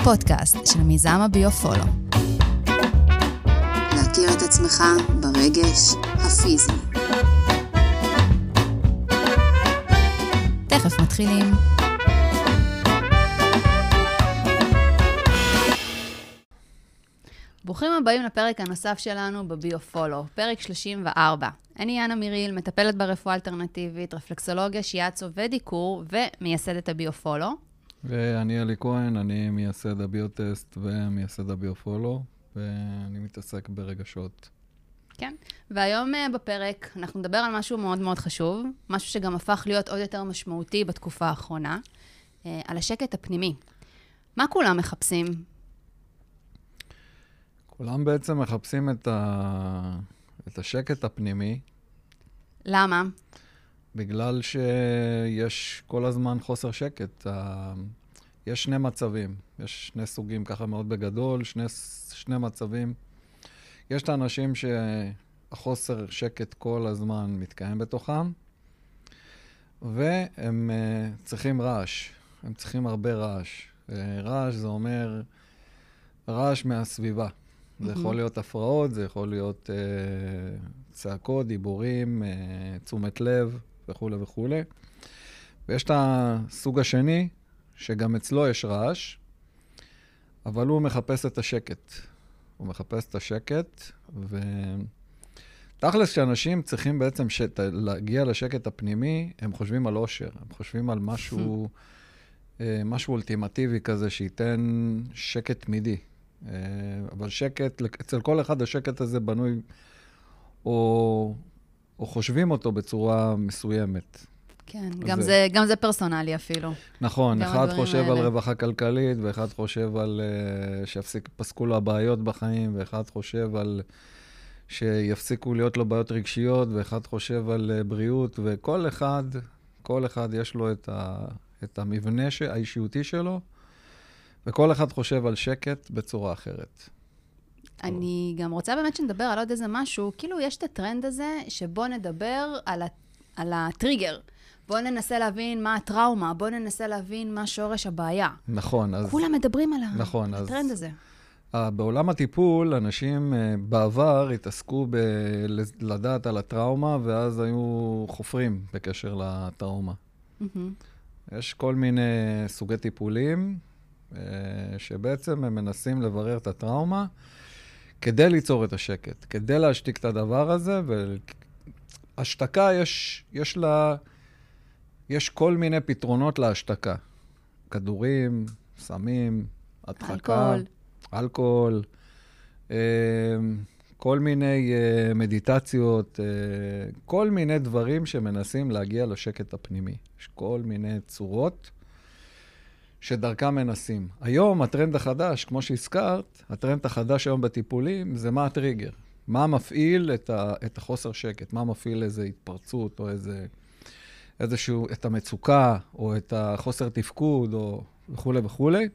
הפודקאסט של מיזם הביופולו. להכיר את עצמך ברגש הפיזי. תכף מתחילים. ברוכים הבאים לפרק הנוסף שלנו בביופולו, פרק 34. אני יאנה מיריל, מטפלת ברפואה אלטרנטיבית, רפלקסולוגיה, שיאצו ודיקור, ומייסדת הביופולו. ואני אלי כהן, אני מייסד הביוטסט ומייסד הביופולו, ואני מתעסק ברגשות. כן, והיום uh, בפרק אנחנו נדבר על משהו מאוד מאוד חשוב, משהו שגם הפך להיות עוד יותר משמעותי בתקופה האחרונה, uh, על השקט הפנימי. מה כולם מחפשים? כולם בעצם מחפשים את, ה... את השקט הפנימי. למה? בגלל שיש כל הזמן חוסר שקט. יש שני מצבים, יש שני סוגים ככה מאוד בגדול, שני, שני מצבים. יש את האנשים שהחוסר שקט כל הזמן מתקיים בתוכם, והם uh, צריכים רעש, הם צריכים הרבה רעש. Uh, רעש זה אומר רעש מהסביבה. Mm-hmm. זה יכול להיות הפרעות, זה יכול להיות uh, צעקות, דיבורים, uh, תשומת לב. וכולי וכולי. ויש את הסוג השני, שגם אצלו יש רעש, אבל הוא מחפש את השקט. הוא מחפש את השקט, ותכלס, כשאנשים צריכים בעצם שת... להגיע לשקט הפנימי, הם חושבים על אושר, הם חושבים על משהו, אה, משהו אולטימטיבי כזה, שייתן שקט תמידי. אה, אבל שקט, אצל כל אחד השקט הזה בנוי, או או חושבים אותו בצורה מסוימת. כן, גם זה, גם זה פרסונלי אפילו. נכון, אחד חושב האלה. על רווחה כלכלית, ואחד חושב על uh, שיפסקו לו הבעיות בחיים, ואחד חושב על שיפסיקו להיות לו בעיות רגשיות, ואחד חושב על uh, בריאות, וכל אחד, כל אחד יש לו את, ה, את המבנה ש, האישיותי שלו, וכל אחד חושב על שקט בצורה אחרת. אני גם רוצה באמת שנדבר על עוד איזה משהו, כאילו יש את הטרנד הזה, שבוא נדבר על, על הטריגר. בוא ננסה להבין מה הטראומה, בוא ננסה להבין מה שורש הבעיה. נכון, אז... כולם מדברים על נכון, הטרנד אז... הזה. Uh, בעולם הטיפול, אנשים uh, בעבר התעסקו בלדעת על הטראומה, ואז היו חופרים בקשר לטראומה. Mm-hmm. יש כל מיני סוגי טיפולים, uh, שבעצם הם מנסים לברר את הטראומה. כדי ליצור את השקט, כדי להשתיק את הדבר הזה, והשתקה, יש, יש לה... יש כל מיני פתרונות להשתקה. כדורים, סמים, הדחקה, אלכוהול, אלכוהול אה, כל מיני אה, מדיטציות, אה, כל מיני דברים שמנסים להגיע לשקט הפנימי. יש כל מיני צורות. שדרכם מנסים. היום הטרנד החדש, כמו שהזכרת, הטרנד החדש היום בטיפולים, זה מה הטריגר. מה מפעיל את, ה, את החוסר שקט? מה מפעיל איזו התפרצות או איזה, איזשהו, את המצוקה, או את החוסר תפקוד, או וכולי וכולי.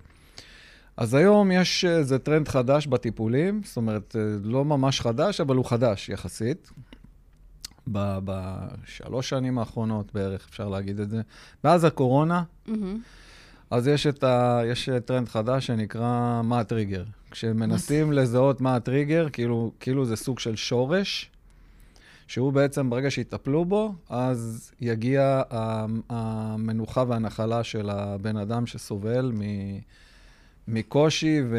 אז היום יש איזה טרנד חדש בטיפולים, זאת אומרת, לא ממש חדש, אבל הוא חדש יחסית. בשלוש שנים האחרונות בערך, אפשר להגיד את זה. מאז הקורונה, mm-hmm. אז יש, את ה, יש טרנד חדש שנקרא מה הטריגר. כשמנסים לזהות מה הטריגר, כאילו, כאילו זה סוג של שורש, שהוא בעצם, ברגע שיטפלו בו, אז יגיע המנוחה והנחלה של הבן אדם שסובל מקושי ו...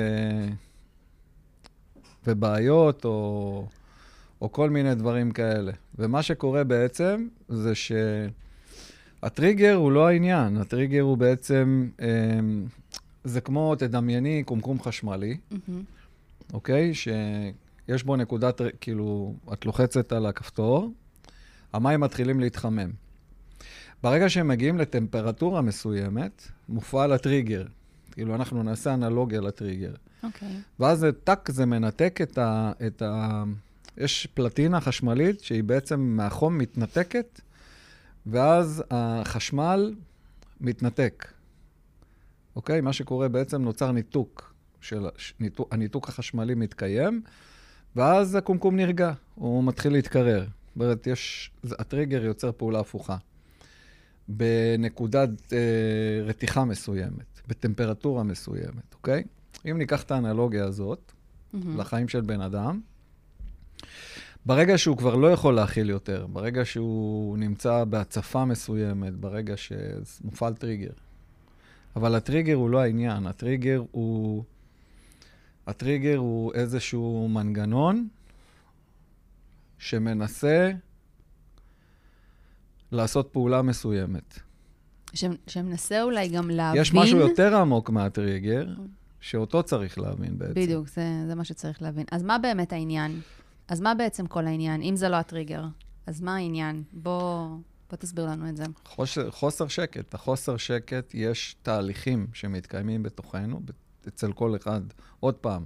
ובעיות, או, או כל מיני דברים כאלה. ומה שקורה בעצם, זה ש... הטריגר הוא לא העניין, הטריגר הוא בעצם, אה, זה כמו, תדמייני קומקום חשמלי, mm-hmm. אוקיי? שיש בו נקודת, כאילו, את לוחצת על הכפתור, המים מתחילים להתחמם. ברגע שהם מגיעים לטמפרטורה מסוימת, מופעל הטריגר. כאילו, אנחנו נעשה אנלוגיה לטריגר. אוקיי. Okay. ואז זה, טאק, זה מנתק את ה, את ה... יש פלטינה חשמלית שהיא בעצם מהחום מתנתקת, ואז החשמל מתנתק. אוקיי? מה שקורה בעצם, נוצר ניתוק. של, ניתוק, הניתוק החשמלי מתקיים, ואז הקומקום נרגע, הוא מתחיל להתקרר. זאת אומרת, יש, הטריגר יוצר פעולה הפוכה. בנקודת אה, רתיחה מסוימת, בטמפרטורה מסוימת, אוקיי? אם ניקח את האנלוגיה הזאת, מהמם. לחיים של בן אדם. ברגע שהוא כבר לא יכול להכיל יותר, ברגע שהוא נמצא בהצפה מסוימת, ברגע שמופעל טריגר. אבל הטריגר הוא לא העניין, הטריגר הוא... הטריגר הוא איזשהו מנגנון שמנסה לעשות פעולה מסוימת. ש- שמנסה אולי גם להבין... יש משהו יותר עמוק מהטריגר, שאותו צריך להבין בעצם. בדיוק, זה, זה מה שצריך להבין. אז מה באמת העניין? אז מה בעצם כל העניין, אם זה לא הטריגר? אז מה העניין? בוא, בוא תסביר לנו את זה. חוסר, חוסר שקט. החוסר שקט, יש תהליכים שמתקיימים בתוכנו, אצל כל אחד. עוד פעם,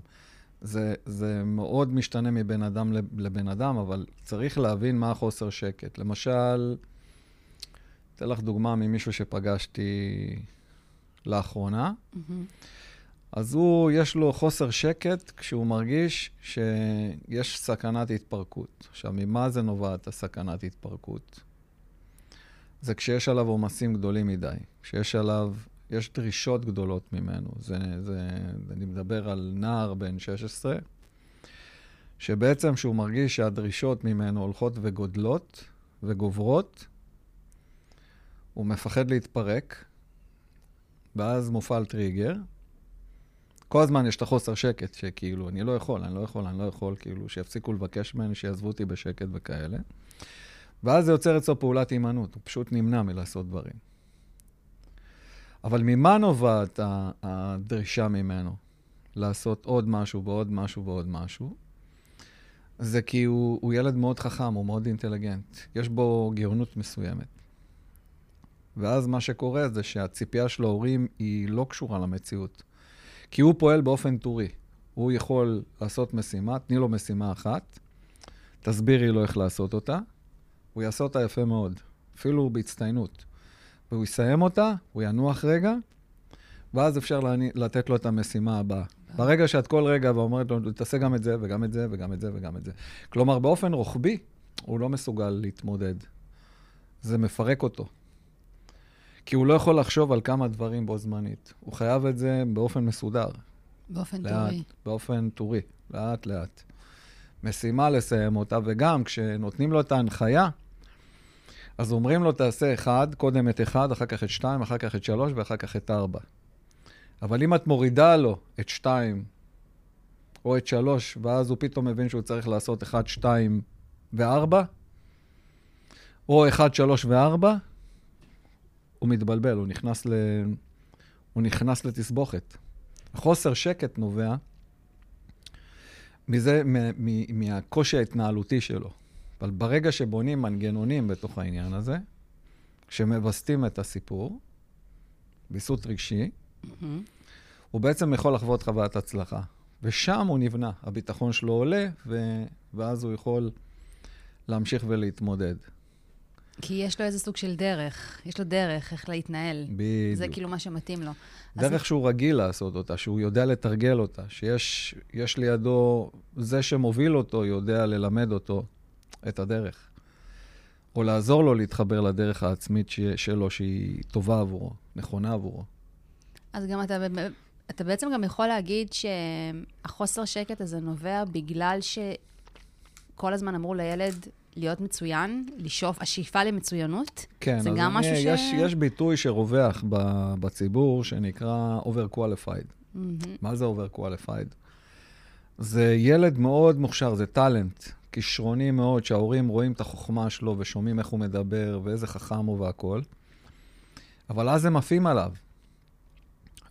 זה, זה מאוד משתנה מבין אדם לב- לבן אדם, אבל צריך להבין מה החוסר שקט. למשל, אתן לך דוגמה ממישהו שפגשתי לאחרונה. מהמם. אז הוא, יש לו חוסר שקט כשהוא מרגיש שיש סכנת התפרקות. עכשיו, ממה זה נובעת הסכנת התפרקות? זה כשיש עליו עומסים גדולים מדי, כשיש עליו, יש דרישות גדולות ממנו. זה, זה, אני מדבר על נער בן 16, שבעצם כשהוא מרגיש שהדרישות ממנו הולכות וגודלות וגוברות, הוא מפחד להתפרק, ואז מופעל טריגר, כל הזמן יש את החוסר שקט, שכאילו, אני לא יכול, אני לא יכול, אני לא יכול, כאילו, שיפסיקו לבקש ממני, שיעזבו אותי בשקט וכאלה. ואז זה יוצר אצלו פעולת הימנעות, הוא פשוט נמנע מלעשות דברים. אבל ממה נובעת הדרישה ממנו לעשות עוד משהו ועוד משהו ועוד משהו? זה כי הוא, הוא ילד מאוד חכם, הוא מאוד אינטליגנט. יש בו גאונות מסוימת. ואז מה שקורה זה שהציפייה של ההורים היא לא קשורה למציאות. כי הוא פועל באופן טורי. הוא יכול לעשות משימה, תני לו משימה אחת, תסבירי לו איך לעשות אותה, הוא יעשה אותה יפה מאוד, אפילו בהצטיינות. והוא יסיים אותה, הוא ינוח רגע, ואז אפשר להני- לתת לו את המשימה הבאה. ברגע שאת כל רגע ואומרת לו, תעשה גם את זה, וגם את זה, וגם את זה, וגם את זה. כלומר, באופן רוחבי, הוא לא מסוגל להתמודד. זה מפרק אותו. כי הוא לא יכול לחשוב על כמה דברים בו זמנית. הוא חייב את זה באופן מסודר, באופן לאט, טורי. באופן טורי, לאט-לאט. משימה לסיים אותה, וגם כשנותנים לו את ההנחיה, אז אומרים לו, תעשה אחד, קודם את אחד, אחר כך את שתיים, אחר כך את שלוש, ואחר כך את ארבע. אבל אם את מורידה לו את שתיים או את שלוש, ואז הוא פתאום מבין שהוא צריך לעשות אחד, שתיים וארבע, או אחד, שלוש וארבע, הוא מתבלבל, הוא נכנס, ל... הוא נכנס לתסבוכת. החוסר שקט נובע מזה, מ- מ- מהקושי ההתנהלותי שלו. אבל ברגע שבונים מנגנונים בתוך העניין הזה, כשמווסתים את הסיפור, ויסות רגשי, מהמם. הוא בעצם יכול לחוות חוויית הצלחה. ושם הוא נבנה, הביטחון שלו עולה, ו... ואז הוא יכול להמשיך ולהתמודד. כי יש לו איזה סוג של דרך, יש לו דרך איך להתנהל. בדיוק. זה כאילו מה שמתאים לו. אז דרך שהוא רגיל לעשות אותה, שהוא יודע לתרגל אותה, שיש יש לידו, זה שמוביל אותו יודע ללמד אותו את הדרך. או לעזור לו להתחבר לדרך העצמית ש- שלו, שהיא טובה עבורו, נכונה עבורו. אז גם אתה, אתה בעצם גם יכול להגיד שהחוסר שקט הזה נובע בגלל שכל הזמן אמרו לילד להיות מצוין, לשאוף, השאיפה למצוינות. כן, זה גם אני, משהו ש- יש, יש ביטוי שרווח בציבור שנקרא over-qualified. מהמם. מה זה over-qualified? זה ילד מאוד מוכשר, זה טאלנט, כישרוני מאוד, שההורים רואים את החוכמה שלו ושומעים איך הוא מדבר ואיזה חכם הוא והכול. אבל אז הם עפים עליו.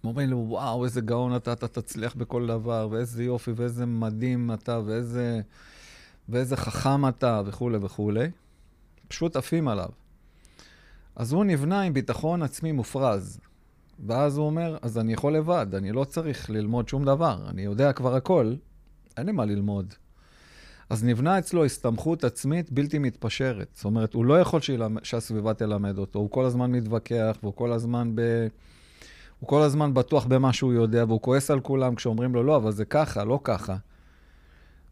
הם אומרים לו, וואו, איזה גאון אתה, אתה תצליח בכל דבר, ואיזה יופי, ואיזה מדהים אתה, ואיזה, ואיזה חכם אתה, וכולי וכולי. פשוט עפים עליו. אז הוא נבנה עם ביטחון עצמי מופרז. ואז הוא אומר, אז אני יכול לבד, אני לא צריך ללמוד שום דבר, אני יודע כבר הכל, אין לי מה ללמוד. אז נבנה אצלו הסתמכות עצמית בלתי מתפשרת. זאת אומרת, הוא לא יכול שילמד, שהסביבה תלמד אותו, הוא כל הזמן מתווכח, והוא כל הזמן ב... הוא כל הזמן בטוח במה שהוא יודע, והוא כועס על כולם כשאומרים לו, לא, אבל זה ככה, לא ככה.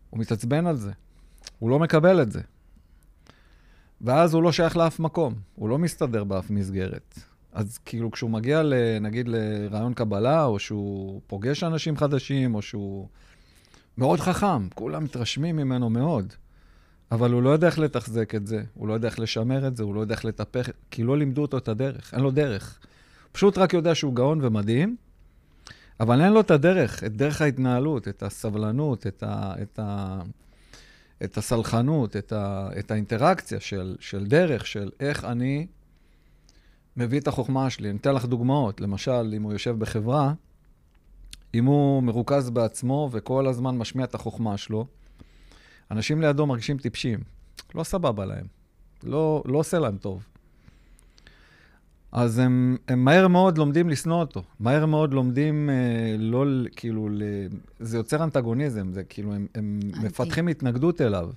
הוא מתעצבן על זה. הוא לא מקבל את זה. ואז הוא לא שייך לאף מקום, הוא לא מסתדר באף מסגרת. אז כאילו כשהוא מגיע, ל, נגיד, לרעיון קבלה, או שהוא פוגש אנשים חדשים, או שהוא מאוד חכם, כולם מתרשמים ממנו מאוד. אבל הוא לא יודע איך לתחזק את זה, הוא לא יודע איך לשמר את זה, הוא לא יודע איך לטפח, כי לא לימדו אותו את הדרך, אין לו דרך. פשוט רק יודע שהוא גאון ומדהים, אבל אין לו את הדרך, את דרך ההתנהלות, את הסבלנות, את, ה, את, ה, את הסלחנות, את, ה, את האינטראקציה של, של דרך, של איך אני מביא את החוכמה שלי. אני אתן לך דוגמאות. למשל, אם הוא יושב בחברה, אם הוא מרוכז בעצמו וכל הזמן משמיע את החוכמה שלו, אנשים לידו מרגישים טיפשים. לא סבבה להם. לא, לא עושה להם טוב. אז הם, הם מהר מאוד לומדים לשנוא אותו. מהר מאוד לומדים אה, לא, כאילו, ל... זה יוצר אנטגוניזם, זה כאילו, הם, הם מפתחים התנגדות אליו.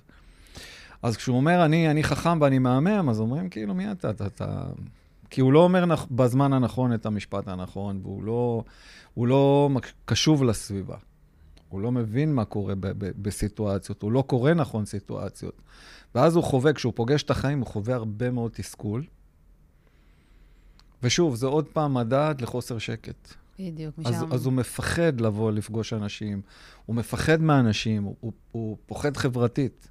אז כשהוא אומר, אני, אני חכם ואני מהמם, אז אומרים, כאילו, מי אתה? אתה, אתה... כי הוא לא אומר נכ... בזמן הנכון את המשפט הנכון, והוא לא, לא קשוב לסביבה. הוא לא מבין מה קורה ב- ב- בסיטואציות, הוא לא קורא נכון סיטואציות. ואז הוא חווה, כשהוא פוגש את החיים, הוא חווה הרבה מאוד תסכול. ושוב, זה עוד פעם מדד לחוסר שקט. בדיוק, משם. אז, אז הוא מפחד לבוא לפגוש אנשים, הוא מפחד מאנשים, הוא, הוא, פוחד חברתית,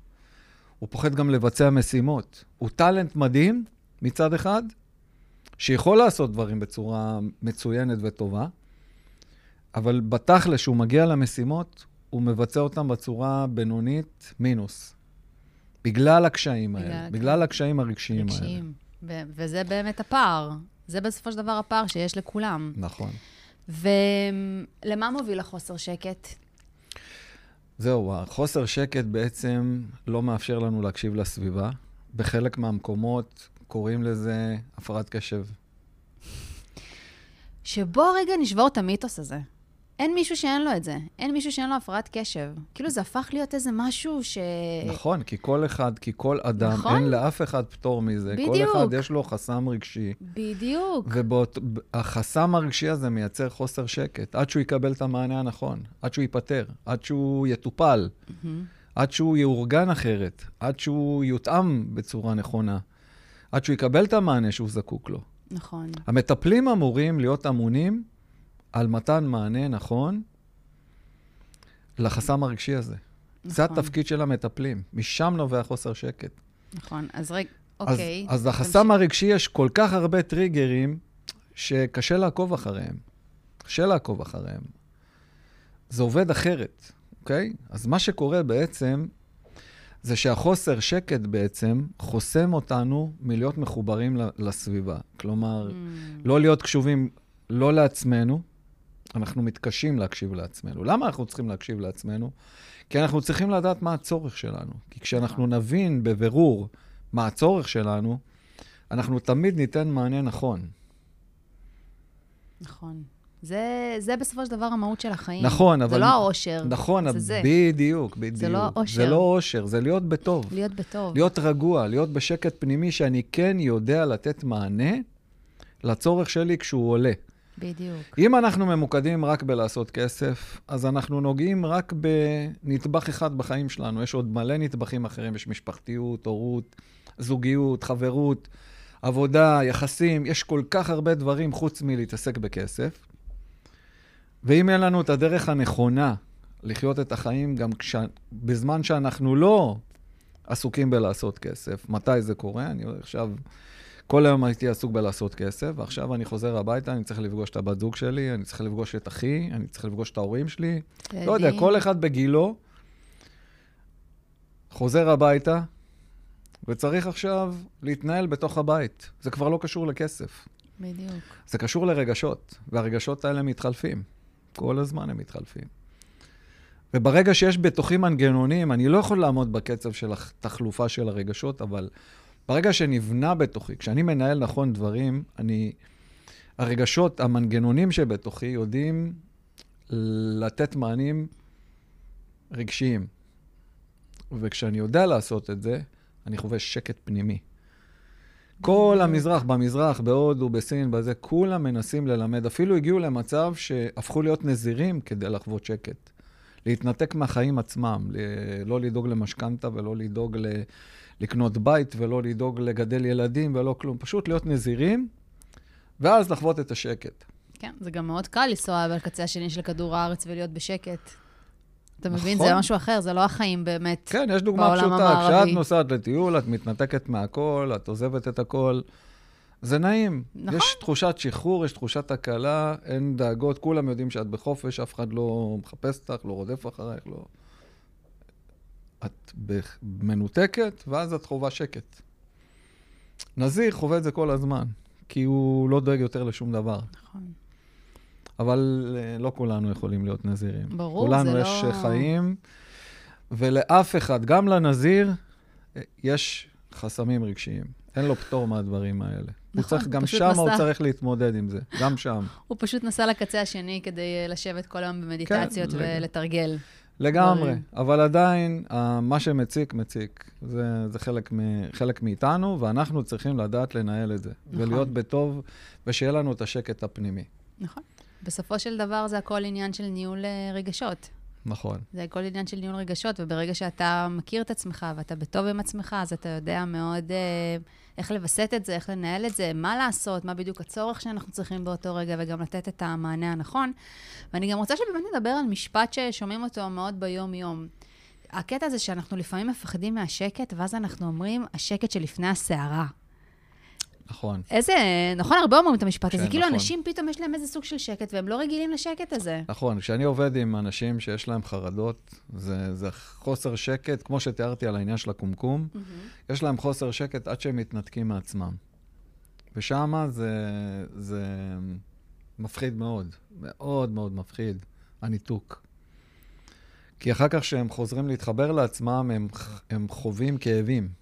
הוא פוחד גם לבצע משימות. הוא טאלנט מדהים מצד אחד, שיכול לעשות דברים בצורה מצוינת וטובה, אבל בתכל'ס, כשהוא מגיע למשימות, הוא מבצע אותם בצורה בינונית מינוס. בגלל הקשיים בגלל האלה, בגלל הקשיים הרגשיים רגשיים. האלה. וזה באמת הפער. זה בסופו של דבר הפער שיש לכולם. נכון. ולמה מוביל החוסר שקט? זהו, החוסר שקט בעצם לא מאפשר לנו להקשיב לסביבה. בחלק מהמקומות קוראים לזה הפרעת קשב. שבוא רגע נשבור את המיתוס הזה. אין מישהו שאין לו את זה. אין מישהו שאין לו הפרעת קשב. כאילו, זה הפך להיות איזה משהו ש... נכון, כי כל אחד, כי כל אדם, נכון? אין לאף אחד פטור מזה. בדיוק. כל אחד יש לו חסם רגשי. בדיוק. והחסם הרגשי הזה מייצר חוסר שקט, עד שהוא יקבל את המענה הנכון, עד שהוא ייפטר, עד שהוא יטופל, mm-hmm. עד שהוא יאורגן אחרת, עד שהוא יותאם בצורה נכונה, עד שהוא יקבל את המענה שהוא זקוק לו. נכון. המטפלים אמורים להיות אמונים על מתן מענה נכון לחסם הרגשי הזה. נכון. זה התפקיד של המטפלים, משם נובע חוסר שקט. נכון, אז רגע, אוקיי. אז, אז לחסם תמש... הרגשי יש כל כך הרבה טריגרים שקשה לעקוב אחריהם. קשה לעקוב אחריהם. זה עובד אחרת, אוקיי? אז מה שקורה בעצם, זה שהחוסר שקט בעצם חוסם אותנו מלהיות מחוברים לסביבה. כלומר, mm. לא להיות קשובים לא לעצמנו, אנחנו מתקשים להקשיב לעצמנו. למה אנחנו צריכים להקשיב לעצמנו? כי אנחנו צריכים לדעת מה הצורך שלנו. כי כשאנחנו נכון. נבין בבירור מה הצורך שלנו, אנחנו תמיד ניתן מענה נכון. נכון. זה, זה בסופו של דבר המהות של החיים. נכון, אבל... זה לא האושר, נכון, זה זה. בדיוק, בדיוק. זה לא האושר. זה לא האושר, זה להיות בטוב. להיות בטוב. להיות רגוע, להיות בשקט פנימי, שאני כן יודע לתת מענה לצורך שלי כשהוא עולה. בדיוק. אם אנחנו ממוקדים רק בלעשות כסף, אז אנחנו נוגעים רק בנדבך אחד בחיים שלנו. יש עוד מלא נדבכים אחרים, יש משפחתיות, הורות, זוגיות, חברות, עבודה, יחסים, יש כל כך הרבה דברים חוץ מלהתעסק בכסף. ואם אין לנו את הדרך הנכונה לחיות את החיים גם כש... בזמן שאנחנו לא עסוקים בלעשות כסף, מתי זה קורה? אני עכשיו... כל היום הייתי עסוק בלעשות כסף, ועכשיו אני חוזר הביתה, אני צריך לפגוש את הבת זוג שלי, אני צריך לפגוש את אחי, אני צריך לפגוש את ההורים שלי. לא יודע, כל אחד בגילו חוזר הביתה, וצריך עכשיו להתנהל בתוך הבית. זה כבר לא קשור לכסף. בדיוק. זה קשור לרגשות, והרגשות האלה מתחלפים. כל הזמן הם מתחלפים. וברגע שיש בתוכי מנגנונים, אני לא יכול לעמוד בקצב של התחלופה של הרגשות, אבל ברגע שנבנה בתוכי, כשאני מנהל נכון דברים, אני... הרגשות, המנגנונים שבתוכי יודעים לתת מענים רגשיים. וכשאני יודע לעשות את זה, אני חווה שקט פנימי. כל המזרח, במזרח, בהודו, בסין, בזה, כולם מנסים ללמד. אפילו הגיעו למצב שהפכו להיות נזירים כדי לחוות שקט. להתנתק מהחיים עצמם, לא לדאוג למשכנתה ולא לדאוג ל... לקנות בית ולא לדאוג לגדל ילדים ולא כלום. פשוט להיות נזירים ואז לחוות את השקט. כן, זה גם מאוד קל לנסוע בקצה השני של כדור הארץ ולהיות בשקט. אתה מבין? נכון. זה משהו אחר, זה לא החיים באמת. כן, יש דוגמה פשוטה. כשאת המערבי. נוסעת לטיול, את מתנתקת מהכל, את עוזבת את הכל. זה נעים. נכון. יש תחושת שחרור, יש תחושת הקלה, אין דאגות, כולם יודעים שאת בחופש, אף אחד לא מחפש אותך, לא רודף אחרייך, לא... את מנותקת, ואז את חווה שקט. נזיר חווה את זה כל הזמן, כי הוא לא דואג יותר לשום דבר. נכון. אבל אה, לא כולנו יכולים להיות נזירים. ברור, כולנו זה יש לא- חיים, ולאף אחד, גם לנזיר, אה, יש חסמים רגשיים. אין לו פטור מהדברים האלה. הוא נכון, צריך, גם שם הוא נסע. צריך להתמודד עם זה, גם שם. הוא פשוט נסע לקצה השני כדי אה, לשבת כל היום במדיטציות כן, ולתרגל. לגמרי, דברים. אבל עדיין, מה שמציק, מציק. זה, זה חלק, מ, חלק מאיתנו, ואנחנו צריכים לדעת לנהל את זה. נכון. ולהיות בטוב, ושיהיה לנו את השקט הפנימי. נכון. בסופו של דבר זה הכל עניין של ניהול אה, רגשות. נכון. זה הכל עניין של ניהול רגשות, וברגע שאתה מכיר את עצמך ואתה בטוב עם עצמך, אז אתה יודע מאוד אה, איך לווסת את זה, איך לנהל את זה, מה לעשות, מה בדיוק הצורך שאנחנו צריכים באותו רגע, וגם לתת את המענה הנכון. ואני גם רוצה שבאמת נדבר על משפט ששומעים אותו מאוד ביום-יום. הקטע הזה שאנחנו לפעמים מפחדים מהשקט, ואז אנחנו אומרים, השקט שלפני הסערה. נכון. איזה, נכון, הרבה אומרים את המשפט הזה, כן, כאילו נכון. אנשים פתאום יש להם איזה סוג של שקט, והם לא רגילים לשקט הזה. נכון, כשאני עובד עם אנשים שיש להם חרדות, זה, זה חוסר שקט, כמו שתיארתי על העניין של הקומקום, יש להם חוסר שקט עד שהם מתנתקים מעצמם. ושם זה, זה מפחיד מאוד, מאוד מאוד מפחיד, הניתוק. כי אחר כך כשהם חוזרים להתחבר לעצמם, הם, הם חווים כאבים.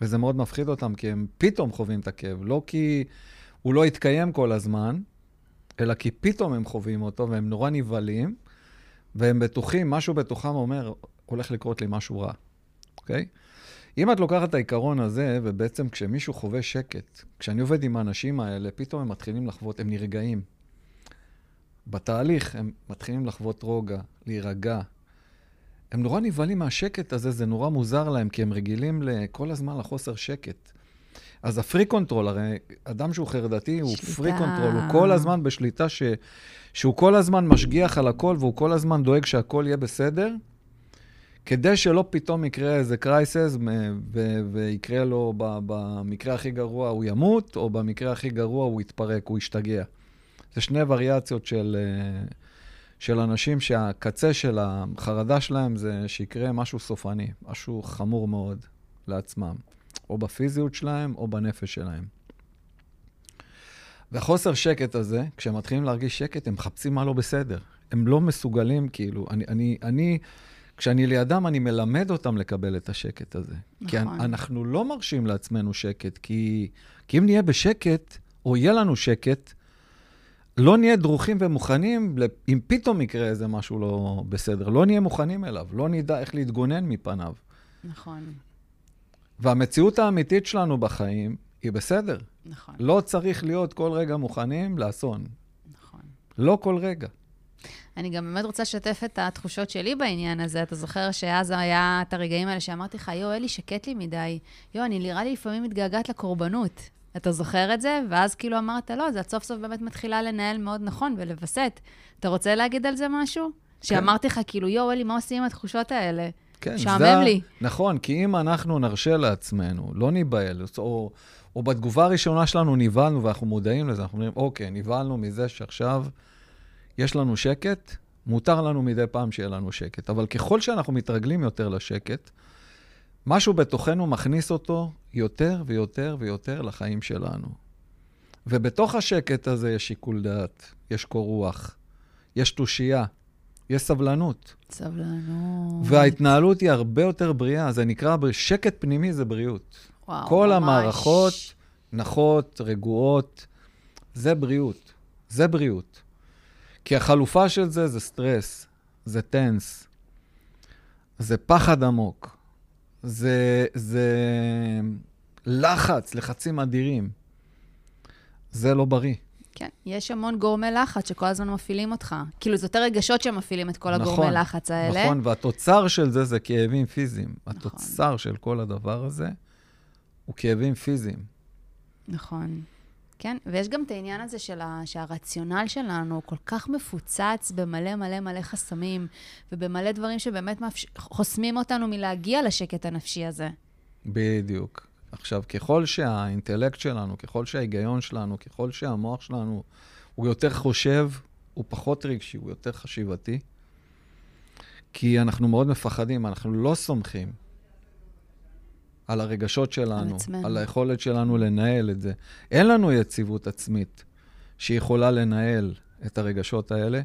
וזה מאוד מפחיד אותם, כי הם פתאום חווים את הכאב. לא כי הוא לא התקיים כל הזמן, אלא כי פתאום הם חווים אותו והם נורא נבהלים, והם בטוחים, משהו בתוכם אומר, הולך לקרות לי משהו רע, אוקיי? אם את לוקחת את העיקרון הזה, ובעצם כשמישהו חווה שקט, כשאני עובד עם האנשים האלה, פתאום הם מתחילים לחוות, הם נרגעים. בתהליך הם מתחילים לחוות רוגע, להירגע. הם נורא נבהלים מהשקט הזה, זה נורא מוזר להם, כי הם רגילים כל הזמן לחוסר שקט. אז ה freak control, הרי אדם שהוא חרדתי הוא שליטה. freak control, הוא כל הזמן בשליטה ש... שהוא כל הזמן משגיח על הכל והוא כל הזמן דואג שהכל יהיה בסדר, כדי שלא פתאום יקרה איזה crisis ו- ויקרה לו, ב- במקרה הכי גרוע הוא ימות, או במקרה הכי גרוע הוא יתפרק, הוא ישתגע. זה שני וריאציות של, אה, של אנשים שהקצה של החרדה שלהם זה שיקרה משהו סופני, משהו חמור מאוד לעצמם, או בפיזיות שלהם או בנפש שלהם. והחוסר שקט הזה, כשהם מתחילים להרגיש שקט, הם מחפשים מה לא בסדר. הם לא מסוגלים, כאילו, אני, אני, אני, כשאני לידם, אני מלמד אותם לקבל את השקט הזה. נכון. כי. אנחנו לא מרשים לעצמנו שקט, כי, כי אם נהיה בשקט, או יהיה לנו שקט, לא נהיה דרוכים ומוכנים, אם פתאום יקרה איזה משהו לא בסדר, לא נהיה מוכנים אליו, לא נדע איך להתגונן מפניו. נכון, והמציאות האמיתית שלנו בחיים היא בסדר. נכון, לא צריך להיות כל רגע מוכנים לאסון. נכון. לא כל רגע. אני גם באמת רוצה לשתף את התחושות שלי בעניין הזה. אתה זוכר שאז היה את הרגעים האלה שאמרתי לך, יואו, אלי, שקט לי מדי. יואו, אני נראה לי לפעמים מתגעגעת לקורבנות. אתה זוכר את זה? ואז כאילו אמרת, לא, זה את סוף סוף באמת מתחילה לנהל מאוד נכון ולווסת. אתה רוצה להגיד על זה משהו? שאמרתי לך, כאילו, יואו, אלי, מה עושים עם התחושות האלה? כן, משעמם זה... לי. נכון, כי אם אנחנו נרשה לעצמנו, לא ניבהל, או, או בתגובה הראשונה שלנו נבהלנו ואנחנו מודעים לזה, אנחנו אומרים, אוקיי, נבהלנו מזה שעכשיו יש לנו שקט, מותר לנו מדי פעם שיהיה לנו שקט. אבל ככל שאנחנו מתרגלים יותר לשקט, משהו בתוכנו מכניס אותו יותר ויותר ויותר לחיים שלנו. ובתוך השקט הזה יש שיקול דעת, יש קור רוח, יש תושייה, יש סבלנות. סבלנות. וההתנהלות היא הרבה יותר בריאה, זה נקרא, שקט פנימי זה בריאות. וואו, כל ממש. המערכות נחות, רגועות, זה בריאות. זה בריאות. כי החלופה של זה זה סטרס, זה טנס, זה פחד עמוק, זה, זה לחץ, לחצים אדירים. זה לא בריא. כן, יש המון גורמי לחץ שכל הזמן מפעילים אותך. כאילו, זה יותר רגשות שמפעילים את כל הגורמי נכון, לחץ האלה. נכון, והתוצר של זה זה כאבים פיזיים. התוצר של כל הדבר הזה הוא כאבים פיזיים. נכון. כן, ויש גם את העניין הזה של ה... שהרציונל שלנו כל כך מפוצץ במלא מלא מלא חסמים, ובמלא דברים שבאמת מאפש... חוסמים אותנו מלהגיע לשקט הנפשי הזה. בדיוק. עכשיו, ככל שהאינטלקט שלנו, ככל שההיגיון שלנו, ככל שהמוח שלנו הוא יותר חושב, הוא פחות רגשי, הוא יותר חשיבתי, כי אנחנו מאוד מפחדים, אנחנו לא סומכים על הרגשות שלנו, על, עצמנו. על היכולת שלנו לנהל את זה. אין לנו יציבות עצמית שיכולה לנהל את הרגשות האלה.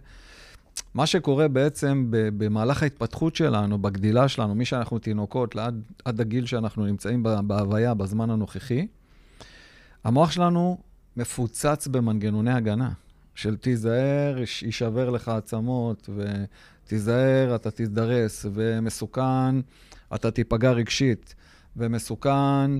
מה שקורה בעצם במהלך ההתפתחות שלנו, בגדילה שלנו, מי שאנחנו תינוקות, לעד, עד הגיל שאנחנו נמצאים בהוויה, בזמן הנוכחי, המוח שלנו מפוצץ במנגנוני הגנה, של תיזהר, יש- יישבר לך עצמות, ותיזהר, אתה תידרס, ומסוכן, אתה תיפגע רגשית, ומסוכן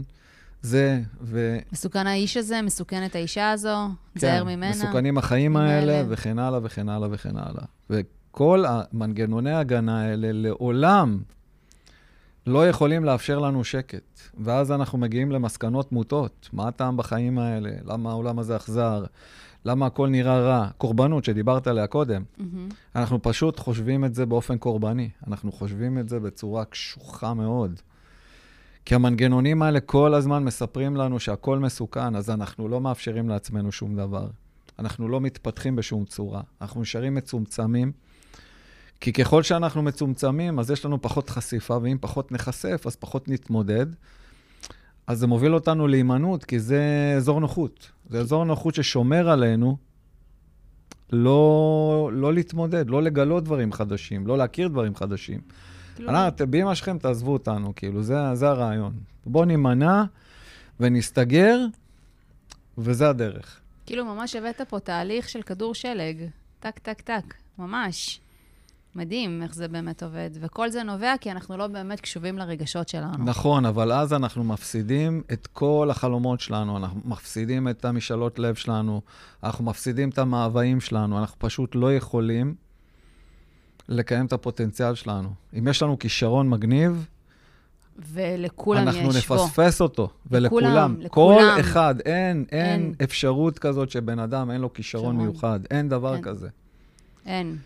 זה, ו... מסוכן האיש הזה, מסוכנת האישה הזו, תזהר ממנה. כן, מסוכנים החיים האלה. האלה, וכן הלאה וכן הלאה וכן הלאה. וכל המנגנוני ההגנה האלה לעולם לא יכולים לאפשר לנו שקט. ואז אנחנו מגיעים למסקנות מוטות. מה הטעם בחיים האלה? למה העולם הזה אכזר? למה הכל נראה רע? קורבנות שדיברת עליה קודם. מהמם. אנחנו פשוט חושבים את זה באופן קורבני. אנחנו חושבים את זה בצורה קשוחה מאוד. כי המנגנונים האלה כל הזמן מספרים לנו שהכל מסוכן, אז אנחנו לא מאפשרים לעצמנו שום דבר. אנחנו לא מתפתחים בשום צורה. אנחנו נשארים מצומצמים, כי ככל שאנחנו מצומצמים, אז יש לנו פחות חשיפה, ואם פחות נחשף, אז פחות נתמודד. אז זה מוביל אותנו להימנעות, כי זה אזור נוחות. זה אזור נוחות ששומר עלינו לא, לא להתמודד, לא לגלות דברים חדשים, לא להכיר דברים חדשים. כאילו, באמא שלכם תעזבו אותנו, כאילו, זה, זה הרעיון. בואו נימנע ונסתגר, וזה הדרך. כאילו ממש הבאת פה תהליך של כדור שלג. טק, טק, טק. ממש. מדהים איך זה באמת עובד. וכל זה נובע כי אנחנו לא באמת קשובים לרגשות שלנו. נכון, אבל אז אנחנו מפסידים את כל החלומות שלנו, אנחנו מפסידים את המשאלות לב שלנו, אנחנו מפסידים את המאוויים שלנו, אנחנו פשוט לא יכולים לקיים את הפוטנציאל שלנו. אם יש לנו כישרון מגניב, ולכולם אנחנו יש בו. נפספס אותו, ולכולם. לכולם, כל. אחד, אין, אין, אין. אפשרות כזאת שבן אדם אין לו כישרון כישרון. מיוחד. אין דבר אין. כזה. אין,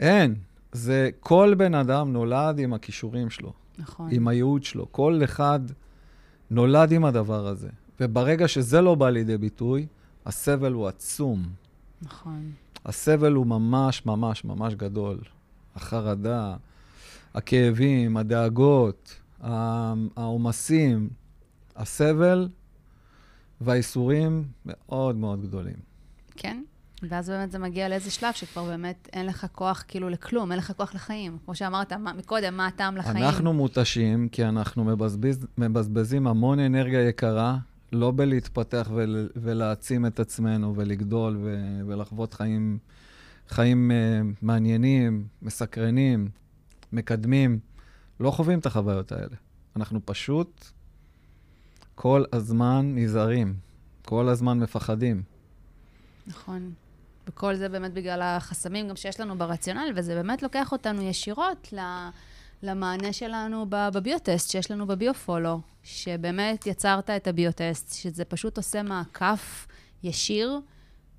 אין. זה, כל בן אדם נולד עם הכישורים שלו, נכון. עם הייעוד שלו. כל אחד נולד עם הדבר הזה. וברגע שזה לא בא לידי ביטוי, הסבל הוא עצום. נכון. הסבל הוא ממש ממש ממש גדול. החרדה, הכאבים, הדאגות, העומסים, הסבל והאיסורים מאוד מאוד גדולים. כן. ואז באמת זה מגיע לאיזה שלב שכבר באמת אין לך כוח כאילו לכלום, אין לך כוח לחיים. כמו שאמרת מה, מקודם, מה הטעם לחיים? אנחנו מותשים כי אנחנו מבזבז, מבזבזים המון אנרגיה יקרה, לא בלהתפתח ול, ולהעצים את עצמנו ולגדול ו, ולחוות חיים, חיים uh, מעניינים, מסקרנים, מקדמים. לא חווים את החוויות האלה. אנחנו פשוט כל הזמן נזהרים, כל הזמן מפחדים. נכון. וכל זה באמת בגלל החסמים גם שיש לנו ברציונל, וזה באמת לוקח אותנו ישירות ל... למענה שלנו בביוטסט שיש לנו בביופולו, שבאמת יצרת את הביוטסט, שזה פשוט עושה מעקף ישיר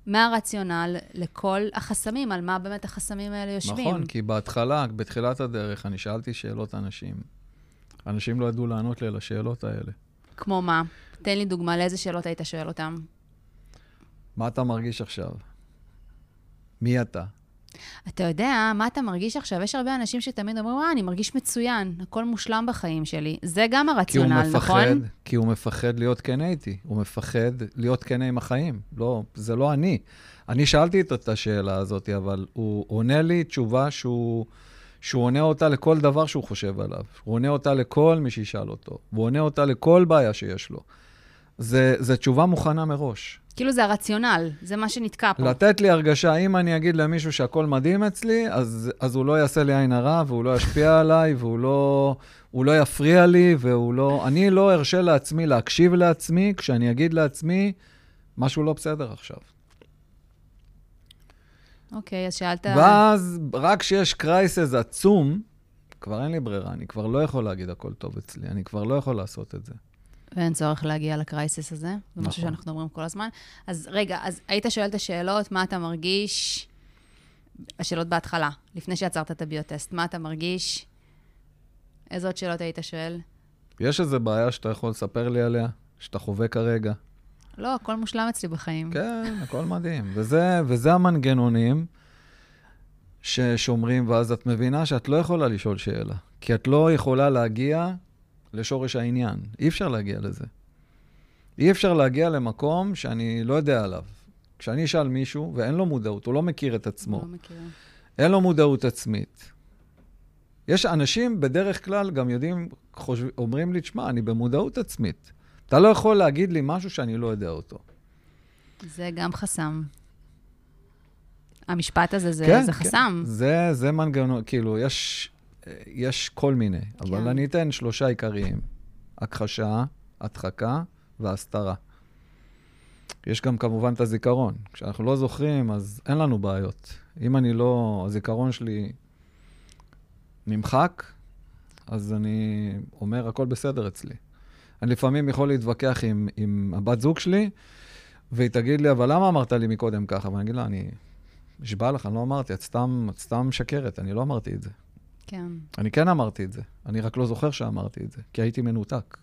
מהרציונל לכל החסמים, על מה באמת החסמים האלה יושבים. נכון, כי בהתחלה, בתחילת הדרך, אני שאלתי שאלות אנשים. אנשים לא ידעו לענות לי על השאלות האלה. כמו מה? תן לי דוגמה לאיזה שאלות היית שואל אותם. מה אתה מרגיש עכשיו? מי אתה? אתה יודע, מה אתה מרגיש עכשיו? יש הרבה אנשים שתמיד אומרים, אה, אני מרגיש מצוין, הכל מושלם בחיים שלי. זה גם כי הוא הרציונל, מפחד, נכון? כי הוא מפחד להיות כן איתי. הוא מפחד להיות כן עם החיים. לא, זה לא אני. אני שאלתי את את השאלה הזאת, אבל הוא עונה לי תשובה שהוא, שהוא עונה אותה לכל דבר שהוא חושב עליו. הוא עונה אותה לכל מי שישאל אותו. הוא עונה אותה לכל בעיה שיש לו. זה, זה תשובה מוכנה מראש. כאילו זה הרציונל, זה מה שנתקע פה. לתת לי הרגשה, אם אני אגיד למישהו שהכל מדהים אצלי, אז, אז הוא לא יעשה לי עין הרע, והוא לא ישפיע עליי, והוא לא, לא יפריע לי, והוא לא... אני לא ארשה לעצמי להקשיב לעצמי כשאני אגיד לעצמי, משהו לא בסדר עכשיו. אוקיי, אז שאלת... ואז, רק כשיש קרייסס עצום, כבר אין לי ברירה, אני כבר לא יכול להגיד הכל טוב אצלי, אני כבר לא יכול לעשות את זה. ואין צורך להגיע לקרייסיס הזה. זה משהו נכון. שאנחנו אומרים כל הזמן. אז רגע, אז היית שואל את השאלות, מה אתה מרגיש? השאלות בהתחלה, לפני שיצרת את הביוטסט. מה אתה מרגיש? איזה עוד שאלות היית שואל? יש איזו בעיה שאתה יכול לספר לי עליה, שאתה חווה כרגע? לא, הכל מושלם אצלי בחיים. כן, הכל מדהים. וזה, וזה המנגנונים ששומרים, ואז את מבינה שאת לא יכולה לשאול שאלה. כי את לא יכולה להגיע לשורש העניין. אי אפשר להגיע לזה. אי אפשר להגיע למקום שאני לא יודע עליו. כשאני אשאל מישהו, ואין לו מודעות, הוא לא מכיר את עצמו, לא מכירה. אין לו מודעות עצמית. יש אנשים בדרך כלל גם יודעים, חושב, אומרים לי, תשמע, אני במודעות עצמית. אתה לא יכול להגיד לי משהו שאני לא יודע אותו. זה גם חסם. המשפט הזה, זה, כן, זה כן. חסם. זה, זה מנגנון, כאילו, יש, יש כל מיני, אבל כן. אני אתן שלושה עיקריים. הכחשה, הדחקה והסתרה. יש גם כמובן את הזיכרון. כשאנחנו לא זוכרים, אז אין לנו בעיות. אם אני לא, הזיכרון שלי נמחק, אז אני אומר, הכל בסדר אצלי. אני לפעמים יכול להתווכח עם, עם הבת זוג שלי, והיא תגיד לי, אבל למה אמרת לי מקודם ככה? ואני אגיד לה, אני נשבע לך, אני לא אמרתי, את סתם, את סתם משקרת, אני לא אמרתי את זה. כן. אני כן אמרתי את זה, אני רק לא זוכר שאמרתי את זה, כי הייתי מנותק.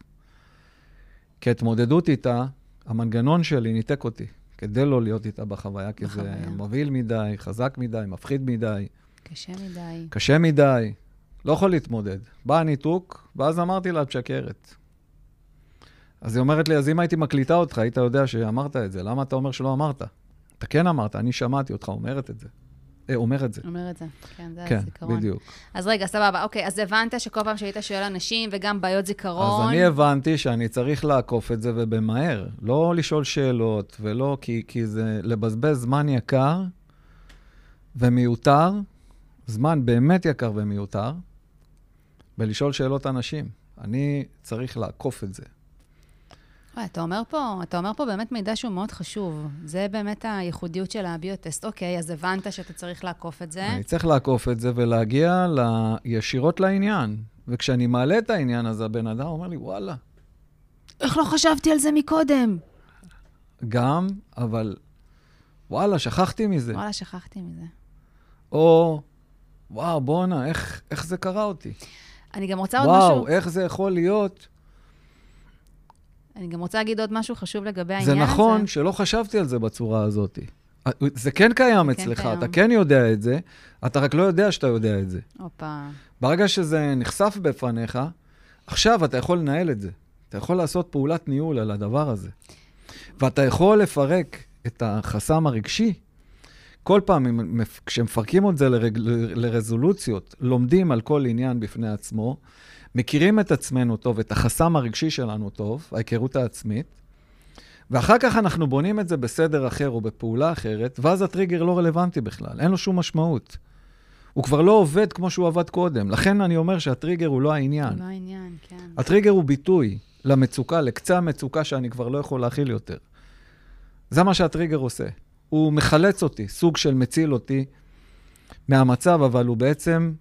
כי ההתמודדות איתה, המנגנון שלי ניתק אותי, כדי לא להיות איתה בחוויה, כי בחוויה. זה מבהיל מדי, חזק מדי, מפחיד מדי, קשה מדי. קשה מדי, לא יכול להתמודד. בא הניתוק, ואז אמרתי לה, את משקרת. אז היא אומרת לי, אז אם הייתי מקליטה אותך, היית יודע שאמרת את זה, למה אתה אומר שלא אמרת? אתה כן אמרת, אני שמעתי אותך אומרת את זה. אה, אומר את זה. אומר את זה. כן, זה כן, הזיכרון. בדיוק. אז רגע, סבבה. אוקיי, אז הבנת שכל פעם שהיית שואל אנשים, וגם בעיות זיכרון... אז אני הבנתי שאני צריך לעקוף את זה ובמהר. לא לשאול שאלות, ולא כי, כי זה לבזבז זמן יקר ומיותר, זמן באמת יקר ומיותר, ולשאול שאלות אנשים. אני צריך לעקוף את זה. אתה אומר פה, אתה אומר פה באמת מידע שהוא מאוד חשוב. זה באמת הייחודיות של הביוטסט. אוקיי, אז הבנת שאתה צריך לעקוף את זה. אני צריך לעקוף את זה ולהגיע ל... ישירות לעניין. וכשאני מעלה את העניין, אז הבן אדם אומר לי, וואלה, איך לא חשבתי על זה מקודם? גם, אבל וואלה, שכחתי מזה. וואלה, שכחתי מזה. או, וואו, בואנה, איך, איך זה קרה אותי? אני גם רוצה עוד וואו, משהו... איך זה יכול להיות? אני גם רוצה להגיד עוד משהו חשוב לגבי העניין זה הזה. נכון שלא חשבתי על זה בצורה הזאת. זה כן קיים זה כן אצלך, קיים. אתה כן יודע את זה, אתה רק לא יודע שאתה יודע את זה. הופה. ברגע שזה נחשף בפניך, עכשיו אתה יכול לנהל את זה. אתה יכול לעשות פעולת ניהול על הדבר הזה. ואתה יכול לפרק את החסם הרגשי. כל פעם, כשמפרקים את זה לרג, לרזולוציות, לומדים על כל עניין בפני עצמו, מכירים את עצמנו טוב, את החסם הרגשי שלנו טוב, ההיכרות העצמית, ואחר כך אנחנו בונים את זה בסדר אחר או בפעולה אחרת, ואז הטריגר לא רלוונטי בכלל, אין לו שום משמעות. הוא כבר לא עובד כמו שהוא עבד קודם. לכן אני אומר שהטריגר הוא לא העניין. לא העניין, כן. הטריגר הוא ביטוי למצוקה, לקצה המצוקה שאני כבר לא יכול להכיל יותר. זה מה שהטריגר עושה. הוא מחלץ אותי, סוג של מציל אותי מהמצב, אבל הוא בעצם,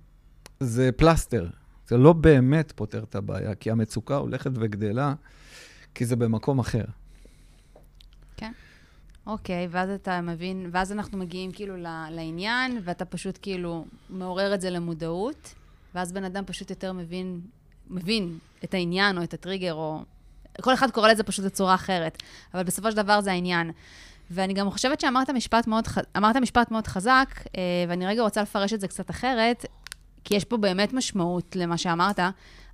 זה פלסטר. זה לא באמת פותר את הבעיה, כי המצוקה הולכת וגדלה, כי זה במקום אחר. אוקיי, ואז אתה מבין, ואז אנחנו מגיעים כאילו לעניין, ואתה פשוט כאילו מעורר את זה למודעות, ואז בן אדם פשוט יותר מבין, מבין את העניין או את הטריגר, או... כל אחד קורא לזה פשוט בצורה אחרת, אבל בסופו של דבר זה העניין. ואני גם חושבת שאמרת משפט מאוד, אמרת משפט מאוד חזק, אה, ואני רגע רוצה לפרש את זה קצת אחרת, כי יש פה באמת משמעות למה שאמרת.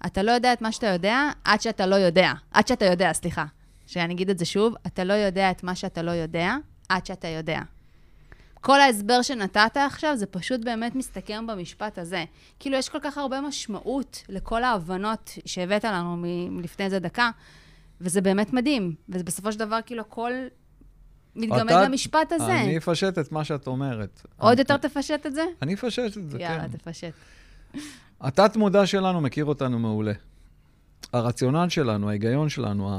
אתה לא יודע את מה שאתה יודע עד שאתה לא יודע. עד שאתה יודע, סליחה. שאני אגיד את זה שוב, אתה לא יודע את מה שאתה לא יודע עד שאתה יודע. כל ההסבר שנתת עכשיו, זה פשוט באמת מסתכם במשפט הזה. כאילו, יש כל כך הרבה משמעות לכל ההבנות שהבאת לנו מלפני איזה דקה, וזה באמת מדהים. ובסופו של דבר, כאילו, הכל מתגמד למשפט הזה. אני אפשט את מה שאת אומרת. עוד יותר תפשט את זה? אני אפשט את זה, יאללה, כן. תפשט. התת-מודע שלנו מכיר אותנו מעולה. הרציונל שלנו, ההיגיון שלנו,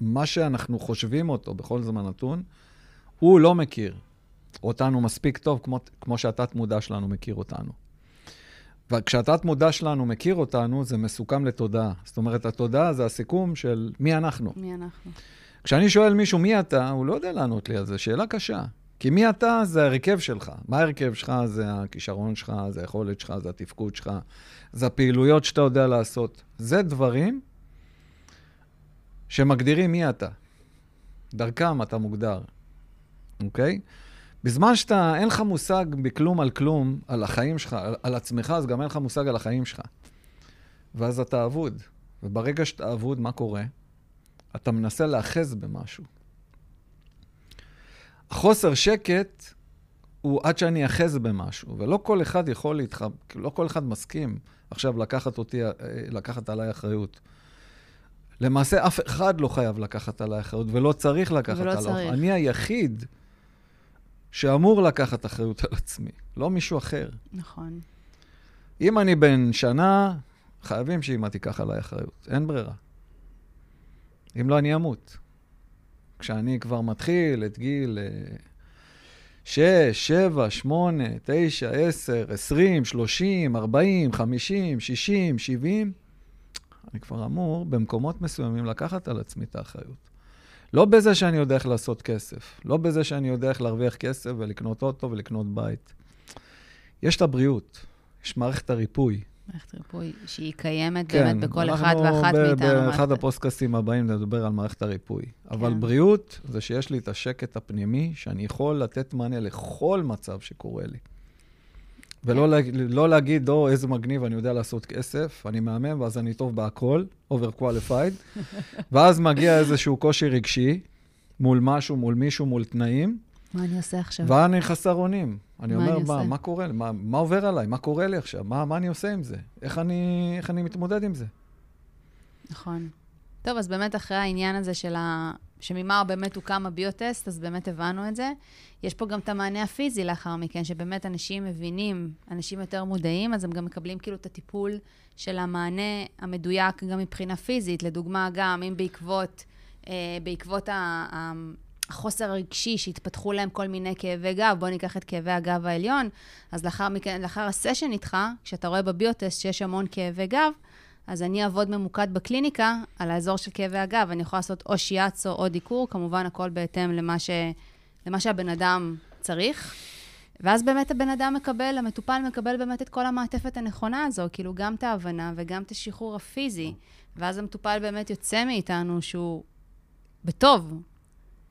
מה שאנחנו חושבים אותו בכל זמן נתון, הוא לא מכיר אותנו מספיק טוב כמו, כמו שהתת-מודע שלנו מכיר אותנו. וכשהתת מודע שלנו מכיר אותנו, זה מסוכם לתודעה. זאת אומרת, התודעה זה הסיכום של מי אנחנו. מי אנחנו? כשאני שואל מישהו מי אתה, הוא לא יודע לענות לי על זה, שאלה קשה. כי מי אתה זה ההרכב שלך. מה ההרכב שלך? זה הכישרון שלך, זה היכולת שלך, זה התפקוד שלך, זה הפעילויות שאתה יודע לעשות. זה דברים שמגדירים מי אתה. דרכם אתה מוגדר, אוקיי? בזמן שאתה, אין לך מושג בכלום על כלום, על החיים שלך, על, על עצמך, אז גם אין לך מושג על החיים שלך. ואז אתה אבוד. וברגע שאתה אבוד, מה קורה? אתה מנסה להאחז במשהו. החוסר שקט הוא עד שאני אאחז במשהו, ולא כל אחד יכול להתח... לא כל אחד מסכים עכשיו לקחת אותי, אה, לקחת עליי אחריות. למעשה, אף אחד לא חייב לקחת עליי אחריות, ולא צריך לקחת ולא עליי. צריך. אני היחיד שאמור לקחת אחריות על עצמי, לא מישהו אחר. נכון. אם אני בן שנה, חייבים שאמא תיקח עליי אחריות, אין ברירה. אם לא, אני אמות. כשאני כבר מתחיל את גיל אה, 6, 7, 8, 9, 10, 20, 30, 40, 50, 60, 70, אני כבר אמור במקומות מסוימים לקחת על עצמי את האחריות. לא בזה שאני יודע איך לעשות כסף, לא בזה שאני יודע איך להרוויח כסף ולקנות אוטו ולקנות בית. יש את הבריאות, יש מערכת הריפוי. מערכת ריפוי שהיא קיימת כן, באמת בכל אחד אנחנו ואחת מאיתנו. באחד מערכת- הפוסטקאסטים הבאים נדבר על מערכת הריפוי. אבל כן. בריאות זה שיש לי את השקט הפנימי, שאני יכול לתת מענה לכל מצב שקורה לי. ולא כן. לה, לא להגיד, או, איזה מגניב, אני יודע לעשות כסף, אני מהמם, ואז אני טוב בהכל, over qualified, ואז מגיע איזשהו קושי רגשי מול משהו, מול מישהו, מול תנאים, מה אני עושה עכשיו? ואני חסר אונים. אני אומר, אני מה, עושה?" מה קורה לי? מה, מה עובר עליי? מה קורה לי עכשיו? מה, מה אני עושה עם זה? איך אני, איך אני מתמודד עם זה? נכון. טוב, אז באמת אחרי העניין הזה של ה... שממה באמת הוקם הביוטסט, אז באמת הבנו את זה. יש פה גם את המענה הפיזי לאחר מכן, שבאמת אנשים מבינים, אנשים יותר מודעים, אז הם גם מקבלים כאילו את הטיפול של המענה המדויק גם מבחינה פיזית. לדוגמה, גם אם בעקבות, אה, בעקבות ה... החוסר הרגשי שהתפתחו להם כל מיני כאבי גב, בואו ניקח את כאבי הגב העליון, אז לאחר, לאחר הסשן איתך, כשאתה רואה בביוטסט שיש המון כאבי גב, אז אני אעבוד ממוקד בקליניקה על האזור של כאבי הגב. אני יכולה לעשות או שיאצו או דיקור, כמובן הכל בהתאם למה, ש... למה שהבן אדם צריך. ואז באמת הבן אדם מקבל, המטופל מקבל באמת את כל המעטפת הנכונה הזו, כאילו גם את ההבנה וגם את השחרור הפיזי. ואז המטופל באמת יוצא מאיתנו שהוא בטוב,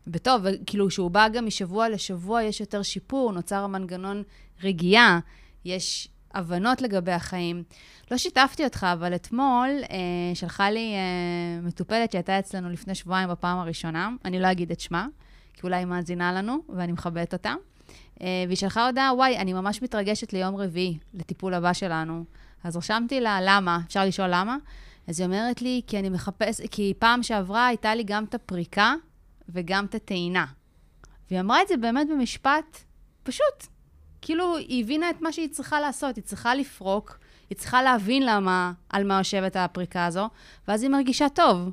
בטוב, וכאילו שהוא בא גם משבוע לשבוע, יש יותר שיפור, נוצר המנגנון רגיעה, יש הבנות לגבי החיים. לא שיתפתי אותך, אבל אתמול אה, שלחה לי אה, מטופלת שהייתה אצלנו לפני שבועיים בפעם הראשונה, אני לא אגיד את שמה, כי אולי היא מאזינה לנו, ואני מכבדת אותה. אה, והיא שלחה הודעה, וואי, אני ממש מתרגשת ליום רביעי, לטיפול הבא שלנו. אז רשמתי לה, למה? אפשר לשאול למה? אז היא אומרת לי, כי אני מחפש, כי פעם שעברה הייתה לי גם את הפריקה וגם את הטעינה. והיא אמרה את זה באמת במשפט פשוט. כאילו, היא הבינה את מה שהיא צריכה לעשות, היא צריכה לפרוק, היא צריכה להבין למה, על מה יושבת הפריקה הזו, ואז היא מרגישה טוב.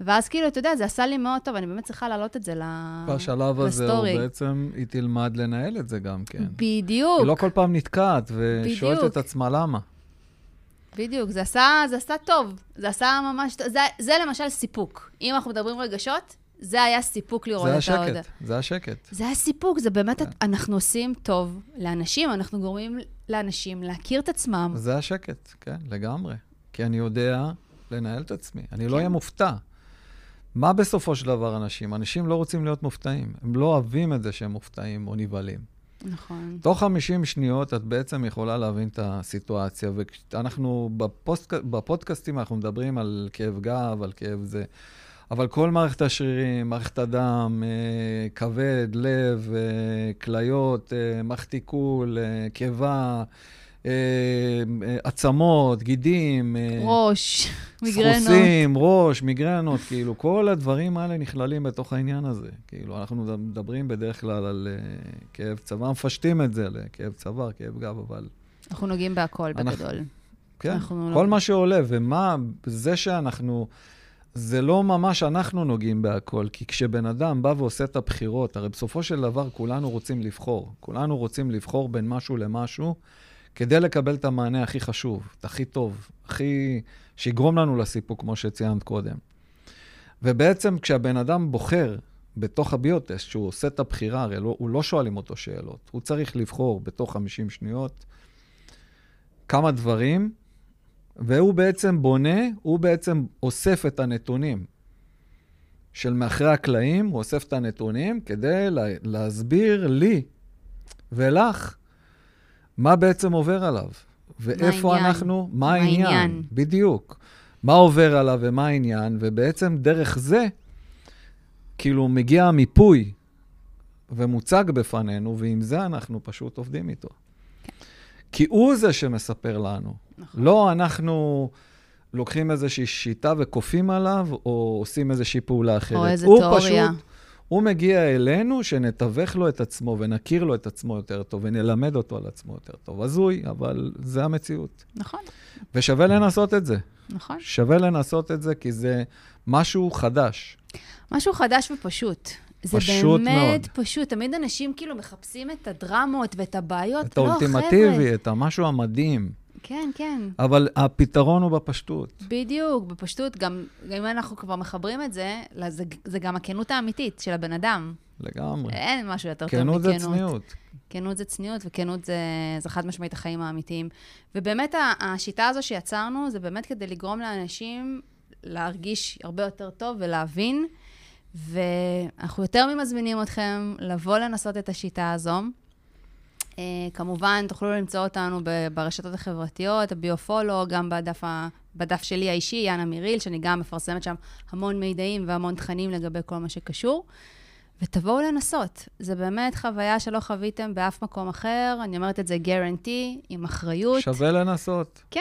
ואז כאילו, אתה יודע, זה עשה לי מאוד טוב, אני באמת צריכה להעלות את זה ל... בשלב הזה הוא לסטורי. בעצם, היא תלמד לנהל את זה גם כן. בדיוק, היא לא כל פעם נתקעת ושואלת בדיוק. את עצמה למה. בדיוק. זה עשה, זה עשה טוב. זה עשה ממש. זה, זה למשל סיפוק. אם אנחנו מדברים רגשות, זה היה סיפוק לראות זה את ההודעה. השקט, זה השקט. זה הסיפוק, זה באמת, כן. אנחנו עושים טוב לאנשים, אנחנו גורמים לאנשים להכיר את עצמם. זה השקט, כן, לגמרי. כי אני יודע לנהל את עצמי, אני לא כן. אהיה מופתע. מה בסופו של דבר אנשים? אנשים לא רוצים להיות מופתעים. הם לא אוהבים את זה שהם מופתעים או נבהלים. נכון. תוך 50 שניות את בעצם יכולה להבין את הסיטואציה, ואנחנו בפוסט, בפודקאסטים אנחנו מדברים על כאב גב, על כאב זה, אבל כל מערכת השרירים, מערכת הדם, אה, כבד, לב, אה, כליות, אה, מערכת עיכול, קיבה, עצמות, גידים, ראש, מיגרנות. סחוסים, ראש, מיגרנות, כאילו, כל הדברים האלה נכללים בתוך העניין הזה. כאילו, אנחנו מדברים בדרך כלל על כאב צוואר, מפשטים את זה לכאב צוואר, כאב גב, אבל... אנחנו נוגעים בהכל אנחנו- בגדול. כן, אנחנו כל לא- מה שעולה, ומה, זה שאנחנו... זה לא ממש אנחנו נוגעים בהכל, כי כשבן אדם בא ועושה את הבחירות, הרי בסופו של דבר כולנו רוצים לבחור. כולנו רוצים לבחור בין משהו למשהו, כדי לקבל את המענה הכי חשוב, את הכי טוב, הכי... שיגרום לנו לסיפוק, כמו שציינת קודם. ובעצם כשהבן אדם בוחר בתוך הביוטסט, שהוא עושה את הבחירה, הרי לא, הוא לא שואלים אותו שאלות, הוא צריך לבחור בתוך 50 שניות כמה דברים, והוא בעצם בונה, הוא בעצם אוסף את הנתונים של מאחרי הקלעים, הוא אוסף את הנתונים כדי לה, להסביר לי ולך מה בעצם עובר עליו, ואיפה העניין? אנחנו, מה מה העניין. העניין? בדיוק. מה עובר עליו ומה העניין, ובעצם דרך זה, כאילו מגיע המיפוי ומוצג בפנינו, ועם זה אנחנו פשוט עובדים איתו. כי הוא זה שמספר לנו. נכון. לא אנחנו לוקחים איזושהי שיטה וכופים עליו, או עושים איזושהי פעולה אחרת. או איזה הוא תיאוריה. פשוט, הוא מגיע אלינו, שנתווך לו את עצמו ונכיר לו את עצמו יותר טוב, ונלמד אותו על עצמו יותר טוב. הזוי, אבל זה המציאות. נכון, ושווה לנסות את זה. נכון. שווה לנסות את זה, כי זה משהו חדש. משהו חדש ופשוט. זה פשוט באמת מאוד. פשוט. תמיד אנשים כאילו מחפשים את הדרמות ואת הבעיות. את לא, האולטימטיבי, חבר'ה. את המשהו המדהים. כן, כן. אבל הפתרון הוא בפשטות. בדיוק, בפשטות, גם גם אם אנחנו כבר מחברים את זה, זה, זה גם הכנות האמיתית של הבן אדם. לגמרי. אין משהו יותר טוב כנות מכנות. זה צניעות. כנות זה צניעות, וכנות זה, זה חד משמעית החיים האמיתיים. ובאמת, השיטה הזו שיצרנו, זה באמת כדי לגרום לאנשים להרגיש הרבה יותר טוב ולהבין. ואנחנו יותר ממזמינים אתכם לבוא לנסות את השיטה הזו. Uh, כמובן, תוכלו למצוא אותנו ברשתות החברתיות, הביופולו, גם בדף, ה- בדף שלי האישי, יאנה מיריל, שאני גם מפרסמת שם המון מידעים והמון תכנים לגבי כל מה שקשור. ותבואו לנסות. זה באמת חוויה שלא חוויתם באף מקום אחר. אני אומרת את זה guarantee, עם אחריות. שווה לנסות. כן,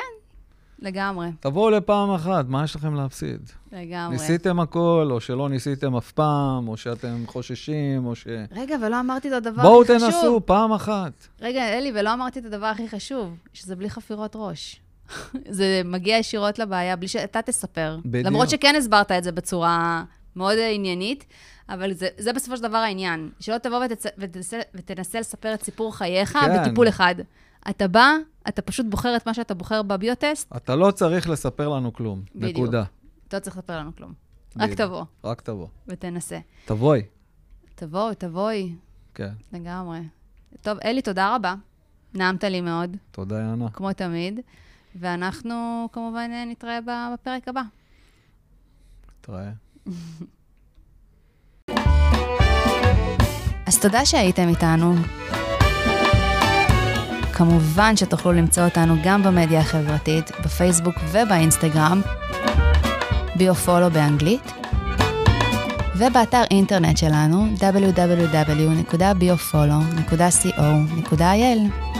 לגמרי, תבואו לפעם אחת, מה יש לכם להפסיד? לגמרי. ניסיתם הכל, או שלא ניסיתם אף פעם, או שאתם חוששים, או ש... רגע, ולא אמרתי את הדבר בואו הכי חשוב. תנסו פעם אחת. רגע, אלי, ולא אמרתי את הדבר הכי חשוב, שזה בלי חפירות ראש. זה מגיע ישירות לבעיה, בלי שאתה תספר. בדיוק. למרות שכן הסברת את זה בצורה מאוד עניינית, אבל זה, זה בסופו של דבר העניין. שלא תבוא ותצ... ותנסה, ותנסה לספר את סיפור חייך כן. בטיפול אחד. אתה בא, אתה פשוט בוחר את מה שאתה בוחר בביוטסט, אתה לא צריך לספר לנו כלום. בדיוק. נקודה. אתה לא צריך לספר לנו כלום. רק בדיוק. תבוא רק תבוא. ותנסה. תבואי. תבואי, תבואי, כן. לגמרי. טוב, אלי, תודה רבה. נעמת לי מאוד, תודה, יאנה. כמו תמיד, ואנחנו כמובן נתראה בפרק הבא. תראה. אז תודה שהייתם איתנו. כמובן שתוכלו למצוא אותנו גם במדיה החברתית, בפייסבוק ובאינסטגרם, ביופולו באנגלית, ובאתר אינטרנט שלנו www.biofolo.co.il.